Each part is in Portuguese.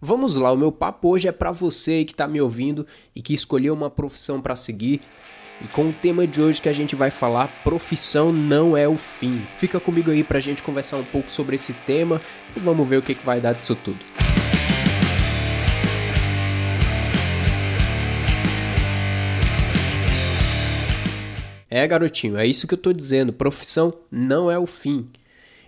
Vamos lá, o meu papo hoje é para você que está me ouvindo e que escolheu uma profissão para seguir. E com o tema de hoje que a gente vai falar, profissão não é o fim. Fica comigo aí pra gente conversar um pouco sobre esse tema e vamos ver o que, que vai dar disso tudo. É, garotinho, é isso que eu tô dizendo. Profissão não é o fim.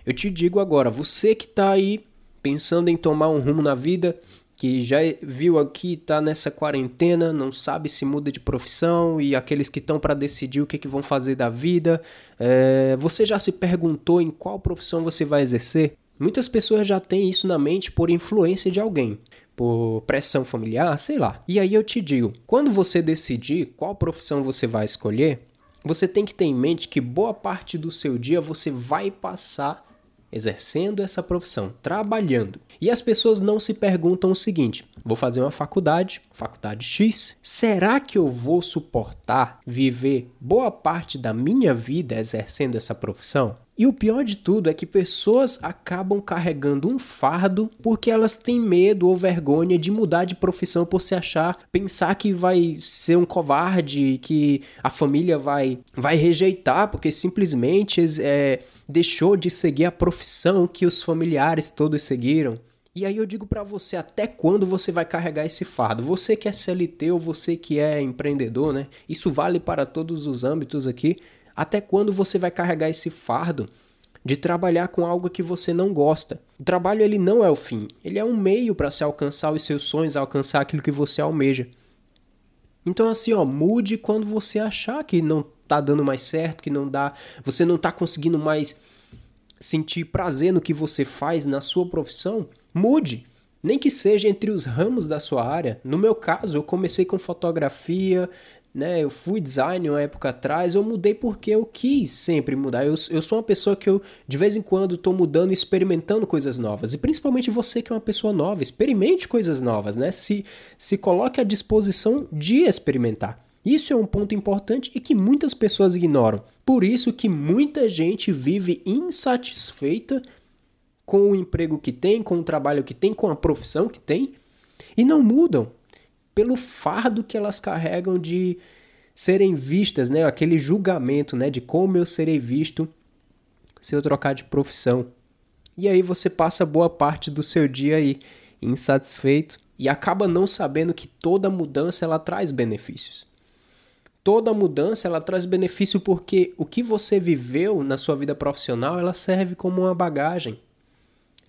Eu te digo agora, você que tá aí pensando em tomar um rumo na vida, que já viu aqui, tá nessa quarentena, não sabe se muda de profissão e aqueles que estão para decidir o que, que vão fazer da vida, é, você já se perguntou em qual profissão você vai exercer? Muitas pessoas já têm isso na mente por influência de alguém, por pressão familiar, sei lá. E aí eu te digo, quando você decidir qual profissão você vai escolher, você tem que ter em mente que boa parte do seu dia você vai passar exercendo essa profissão, trabalhando. E as pessoas não se perguntam o seguinte: vou fazer uma faculdade, faculdade X, será que eu vou suportar viver boa parte da minha vida exercendo essa profissão? E o pior de tudo é que pessoas acabam carregando um fardo porque elas têm medo ou vergonha de mudar de profissão por se achar, pensar que vai ser um covarde, que a família vai, vai rejeitar porque simplesmente é, deixou de seguir a profissão que os familiares todos seguiram. E aí eu digo para você, até quando você vai carregar esse fardo? Você que é CLT ou você que é empreendedor, né? Isso vale para todos os âmbitos aqui. Até quando você vai carregar esse fardo de trabalhar com algo que você não gosta? O trabalho ele não é o fim, ele é um meio para se alcançar os seus sonhos, alcançar aquilo que você almeja. Então assim, ó, mude quando você achar que não tá dando mais certo, que não dá, você não tá conseguindo mais sentir prazer no que você faz na sua profissão, mude. Nem que seja entre os ramos da sua área. No meu caso, eu comecei com fotografia, né? Eu fui designer uma época atrás, eu mudei porque eu quis sempre mudar. Eu, eu sou uma pessoa que eu, de vez em quando, estou mudando e experimentando coisas novas. E principalmente você que é uma pessoa nova, experimente coisas novas, né? Se, se coloque à disposição de experimentar. Isso é um ponto importante e que muitas pessoas ignoram. Por isso que muita gente vive insatisfeita com o emprego que tem, com o trabalho que tem, com a profissão que tem e não mudam pelo fardo que elas carregam de serem vistas, né? Aquele julgamento, né? De como eu serei visto se eu trocar de profissão. E aí você passa boa parte do seu dia aí insatisfeito e acaba não sabendo que toda mudança ela traz benefícios. Toda mudança ela traz benefício porque o que você viveu na sua vida profissional ela serve como uma bagagem.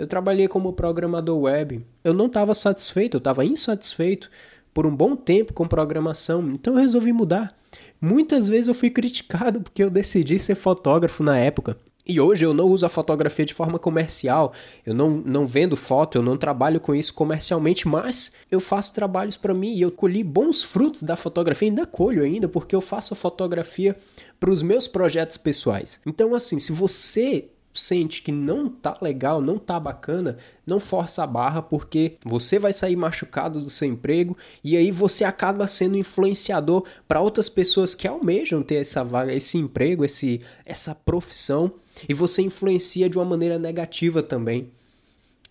Eu trabalhei como programador web. Eu não estava satisfeito, eu estava insatisfeito por um bom tempo com programação, então eu resolvi mudar. Muitas vezes eu fui criticado porque eu decidi ser fotógrafo na época. E hoje eu não uso a fotografia de forma comercial, eu não, não vendo foto, eu não trabalho com isso comercialmente, mas eu faço trabalhos para mim e eu colhi bons frutos da fotografia, ainda colho ainda, porque eu faço fotografia para os meus projetos pessoais. Então, assim, se você sente que não tá legal, não tá bacana, não força a barra porque você vai sair machucado do seu emprego e aí você acaba sendo influenciador para outras pessoas que almejam ter essa vaga, esse emprego, esse essa profissão e você influencia de uma maneira negativa também.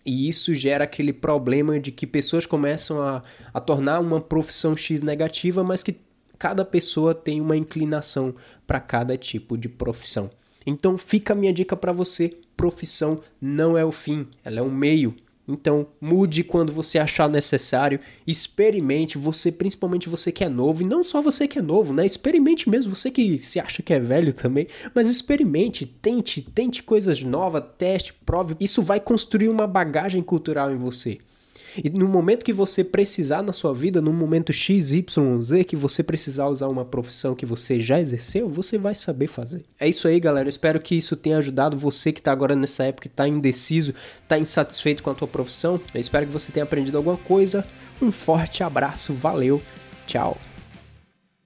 E isso gera aquele problema de que pessoas começam a, a tornar uma profissão X negativa, mas que cada pessoa tem uma inclinação para cada tipo de profissão. Então fica a minha dica para você: profissão não é o fim, ela é um meio. Então, mude quando você achar necessário, experimente, você, principalmente você que é novo, e não só você que é novo, né? Experimente mesmo, você que se acha que é velho também, mas experimente, tente, tente coisas novas, teste, prove. Isso vai construir uma bagagem cultural em você. E no momento que você precisar na sua vida, no momento X, Y, Z, que você precisar usar uma profissão que você já exerceu, você vai saber fazer. É isso aí, galera. Espero que isso tenha ajudado você que está agora nessa época e está indeciso, está insatisfeito com a tua profissão. Eu espero que você tenha aprendido alguma coisa. Um forte abraço, valeu, tchau.